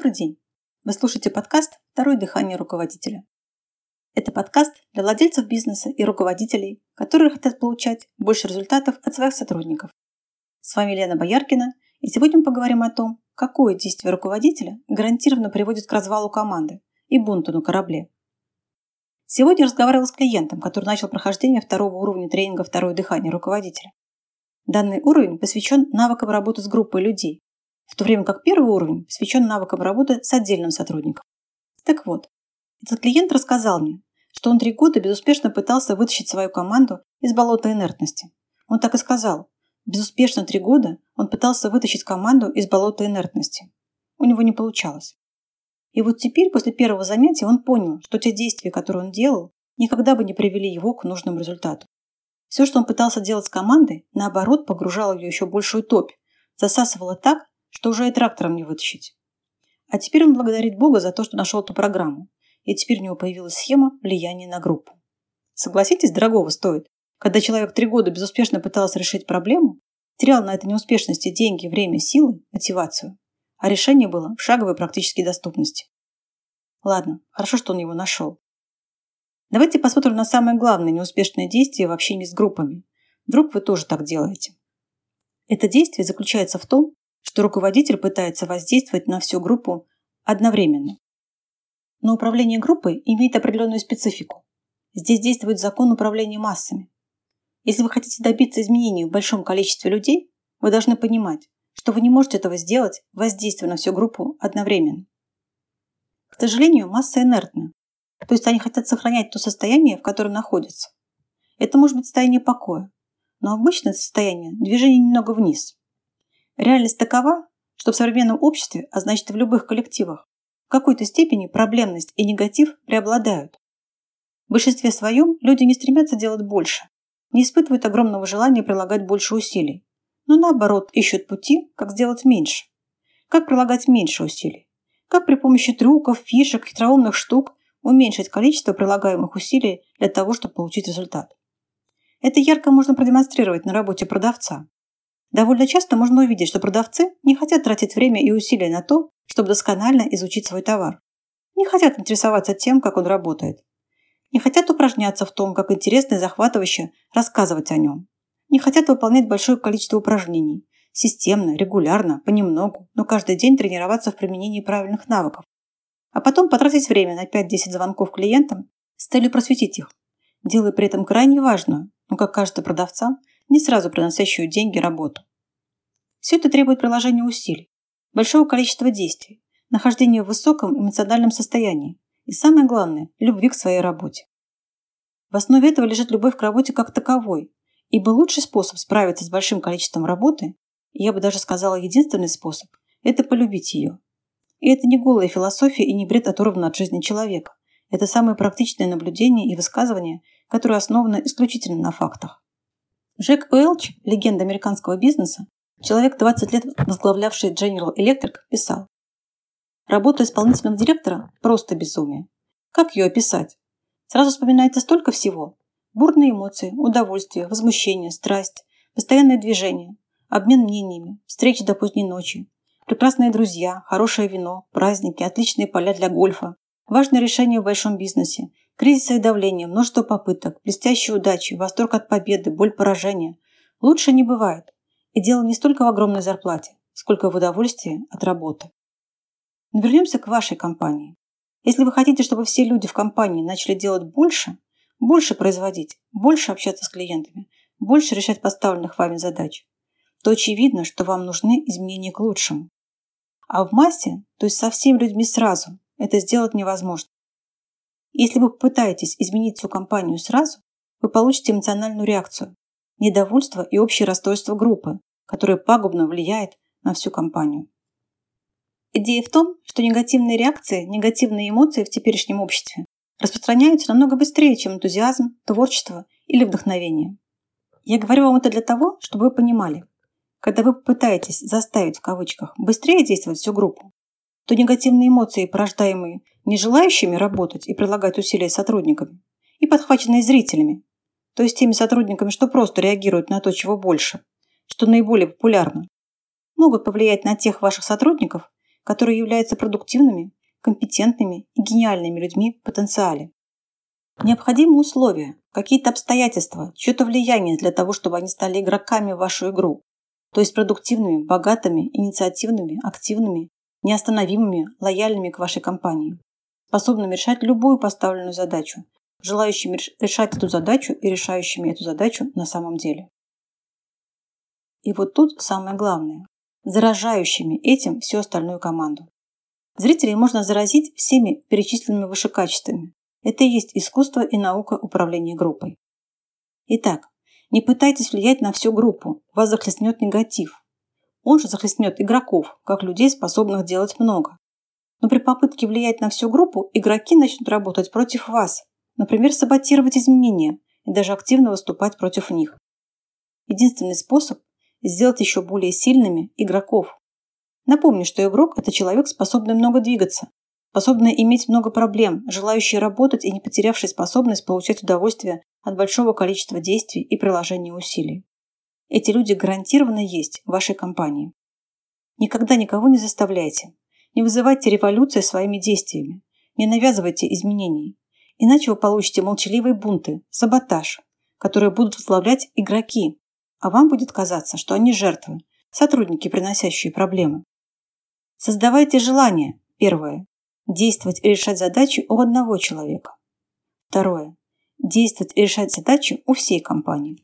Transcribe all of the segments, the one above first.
Добрый день! Вы слушаете подкаст «Второе дыхание руководителя». Это подкаст для владельцев бизнеса и руководителей, которые хотят получать больше результатов от своих сотрудников. С вами Лена Бояркина, и сегодня мы поговорим о том, какое действие руководителя гарантированно приводит к развалу команды и бунту на корабле. Сегодня разговаривал с клиентом, который начал прохождение второго уровня тренинга «Второе дыхание руководителя». Данный уровень посвящен навыкам работы с группой людей, в то время как первый уровень посвящен навыкам работы с отдельным сотрудником. Так вот, этот клиент рассказал мне, что он три года безуспешно пытался вытащить свою команду из болота инертности. Он так и сказал. Безуспешно три года он пытался вытащить команду из болота инертности. У него не получалось. И вот теперь, после первого занятия, он понял, что те действия, которые он делал, никогда бы не привели его к нужному результату. Все, что он пытался делать с командой, наоборот, погружало ее еще большую топь, засасывало так, что уже и трактором не вытащить. А теперь он благодарит Бога за то, что нашел эту программу, и теперь у него появилась схема влияния на группу. Согласитесь, дорогого стоит. Когда человек три года безуспешно пытался решить проблему, терял на этой неуспешности деньги, время, силы, мотивацию, а решение было в шаговой практической доступности. Ладно, хорошо, что он его нашел. Давайте посмотрим на самое главное неуспешное действие в общении с группами. Вдруг вы тоже так делаете. Это действие заключается в том, что руководитель пытается воздействовать на всю группу одновременно. Но управление группой имеет определенную специфику. Здесь действует закон управления массами. Если вы хотите добиться изменений в большом количестве людей, вы должны понимать, что вы не можете этого сделать, воздействуя на всю группу одновременно. К сожалению, масса инертна, то есть они хотят сохранять то состояние, в котором находятся. Это может быть состояние покоя, но обычное состояние – движение немного вниз – Реальность такова, что в современном обществе, а значит в любых коллективах, в какой-то степени проблемность и негатив преобладают. В большинстве своем люди не стремятся делать больше, не испытывают огромного желания прилагать больше усилий, но наоборот ищут пути, как сделать меньше. Как прилагать меньше усилий? Как при помощи трюков, фишек, хитроумных штук уменьшить количество прилагаемых усилий для того, чтобы получить результат? Это ярко можно продемонстрировать на работе продавца. Довольно часто можно увидеть, что продавцы не хотят тратить время и усилия на то, чтобы досконально изучить свой товар. Не хотят интересоваться тем, как он работает. Не хотят упражняться в том, как интересно и захватывающе рассказывать о нем. Не хотят выполнять большое количество упражнений. Системно, регулярно, понемногу, но каждый день тренироваться в применении правильных навыков. А потом потратить время на 5-10 звонков клиентам с целью просветить их, делая при этом крайне важную, но, как кажется продавцам, не сразу приносящую деньги работу. Все это требует приложения усилий, большого количества действий, нахождения в высоком эмоциональном состоянии и, самое главное, любви к своей работе. В основе этого лежит любовь к работе как таковой, ибо лучший способ справиться с большим количеством работы, я бы даже сказала единственный способ, это полюбить ее. И это не голая философия и не бред оторванный от жизни человека. Это самые практичные наблюдения и высказывания, которые основаны исключительно на фактах. Джек Уэлч, легенда американского бизнеса, человек, 20 лет возглавлявший General Electric, писал «Работа исполнительного директора – просто безумие. Как ее описать? Сразу вспоминается столько всего. Бурные эмоции, удовольствие, возмущение, страсть, постоянное движение, обмен мнениями, встречи до поздней ночи, прекрасные друзья, хорошее вино, праздники, отличные поля для гольфа, важные решения в большом бизнесе, Кризисы и давление, множество попыток, блестящие удачи, восторг от победы, боль поражения. Лучше не бывает. И дело не столько в огромной зарплате, сколько в удовольствии от работы. Но вернемся к вашей компании. Если вы хотите, чтобы все люди в компании начали делать больше, больше производить, больше общаться с клиентами, больше решать поставленных вами задач, то очевидно, что вам нужны изменения к лучшему. А в массе, то есть со всеми людьми сразу, это сделать невозможно. Если вы попытаетесь изменить всю компанию сразу, вы получите эмоциональную реакцию, недовольство и общее расстройство группы, которое пагубно влияет на всю компанию. Идея в том, что негативные реакции, негативные эмоции в теперешнем обществе распространяются намного быстрее, чем энтузиазм, творчество или вдохновение. Я говорю вам это для того, чтобы вы понимали, когда вы попытаетесь заставить в кавычках быстрее действовать всю группу, то негативные эмоции, порождаемые не желающими работать и прилагать усилия сотрудниками, и подхваченные зрителями, то есть теми сотрудниками, что просто реагируют на то, чего больше, что наиболее популярно, могут повлиять на тех ваших сотрудников, которые являются продуктивными, компетентными и гениальными людьми в потенциале. Необходимы условия, какие-то обстоятельства, чье-то влияние для того, чтобы они стали игроками в вашу игру, то есть продуктивными, богатыми, инициативными, активными, неостановимыми, лояльными к вашей компании, способными решать любую поставленную задачу, желающими решать эту задачу и решающими эту задачу на самом деле. И вот тут самое главное – заражающими этим всю остальную команду. Зрителей можно заразить всеми перечисленными выше качествами. Это и есть искусство и наука управления группой. Итак, не пытайтесь влиять на всю группу, вас захлестнет негатив. Он же захлестнет игроков, как людей, способных делать много. Но при попытке влиять на всю группу игроки начнут работать против вас, например, саботировать изменения и даже активно выступать против них. Единственный способ – сделать еще более сильными игроков. Напомню, что игрок – это человек, способный много двигаться, способный иметь много проблем, желающий работать и не потерявший способность получать удовольствие от большого количества действий и приложения усилий. Эти люди гарантированно есть в вашей компании. Никогда никого не заставляйте. Не вызывайте революции своими действиями. Не навязывайте изменений. Иначе вы получите молчаливые бунты, саботаж, которые будут возглавлять игроки, а вам будет казаться, что они жертвы, сотрудники, приносящие проблемы. Создавайте желание, первое, действовать и решать задачи у одного человека. Второе. Действовать и решать задачи у всей компании.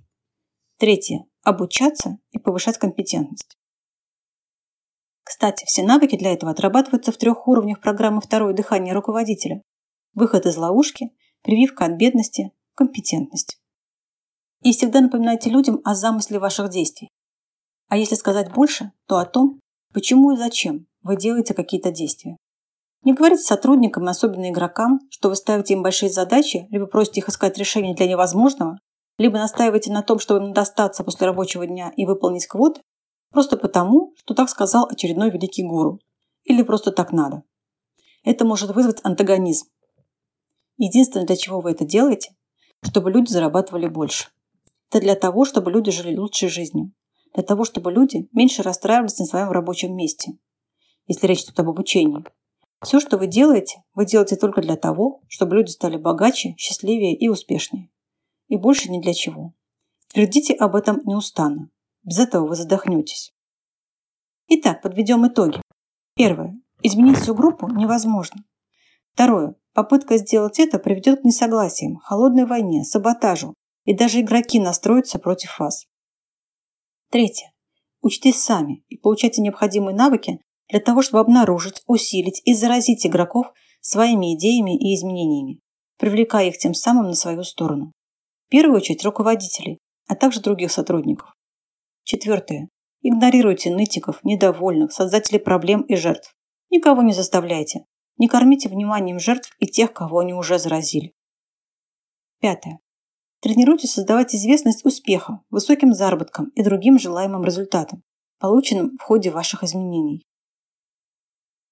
Третье. Обучаться и повышать компетентность. Кстати, все навыки для этого отрабатываются в трех уровнях программы «Второе дыхание руководителя». Выход из ловушки, прививка от бедности, компетентность. И всегда напоминайте людям о замысле ваших действий. А если сказать больше, то о том, почему и зачем вы делаете какие-то действия. Не говорите сотрудникам, особенно игрокам, что вы ставите им большие задачи, либо просите их искать решение для невозможного, либо настаиваете на том, чтобы им достаться после рабочего дня и выполнить квоты, просто потому, что так сказал очередной великий гуру. Или просто так надо. Это может вызвать антагонизм. Единственное, для чего вы это делаете, чтобы люди зарабатывали больше. Это для того, чтобы люди жили лучшей жизнью. Для того, чтобы люди меньше расстраивались на своем рабочем месте. Если речь идет об обучении. Все, что вы делаете, вы делаете только для того, чтобы люди стали богаче, счастливее и успешнее. И больше ни для чего. Твердите об этом неустанно. Без этого вы задохнетесь. Итак, подведем итоги. Первое. Изменить всю группу невозможно. Второе. Попытка сделать это приведет к несогласиям, холодной войне, саботажу, и даже игроки настроятся против вас. Третье. Учтись сами и получайте необходимые навыки для того, чтобы обнаружить, усилить и заразить игроков своими идеями и изменениями, привлекая их тем самым на свою сторону. Первую очередь руководителей, а также других сотрудников. Четвертое. Игнорируйте нытиков, недовольных, создателей проблем и жертв. Никого не заставляйте. Не кормите вниманием жертв и тех, кого они уже заразили. Пятое. Тренируйтесь создавать известность успеха, высоким заработком и другим желаемым результатам, полученным в ходе ваших изменений.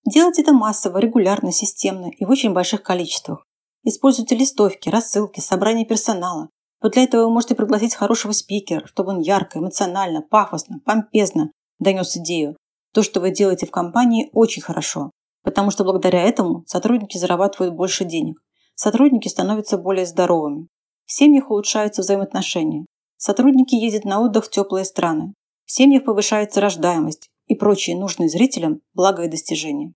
Делайте это массово, регулярно, системно и в очень больших количествах. Используйте листовки, рассылки, собрания персонала. Вот для этого вы можете пригласить хорошего спикера, чтобы он ярко, эмоционально, пафосно, помпезно донес идею. То, что вы делаете в компании, очень хорошо, потому что благодаря этому сотрудники зарабатывают больше денег. Сотрудники становятся более здоровыми. В семьях улучшаются взаимоотношения. Сотрудники ездят на отдых в теплые страны. В семьях повышается рождаемость, и прочие нужные зрителям блага и достижения.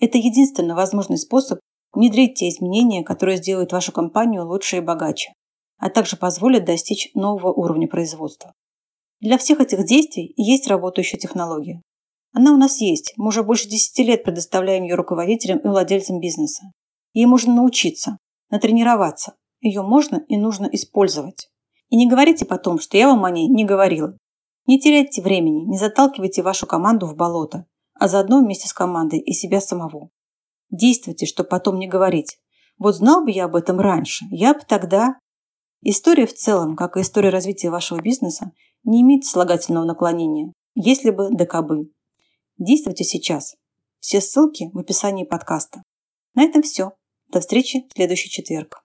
Это единственный возможный способ внедрить те изменения, которые сделают вашу компанию лучше и богаче, а также позволят достичь нового уровня производства. Для всех этих действий есть работающая технология. Она у нас есть, мы уже больше 10 лет предоставляем ее руководителям и владельцам бизнеса. Ей можно научиться, натренироваться, ее можно и нужно использовать. И не говорите потом, что я вам о ней не говорила. Не теряйте времени, не заталкивайте вашу команду в болото, а заодно вместе с командой и себя самого. Действуйте, чтобы потом не говорить. Вот знал бы я об этом раньше, я бы тогда... История в целом, как и история развития вашего бизнеса, не имеет слагательного наклонения, если бы да кабы. Действуйте сейчас. Все ссылки в описании подкаста. На этом все. До встречи в следующий четверг.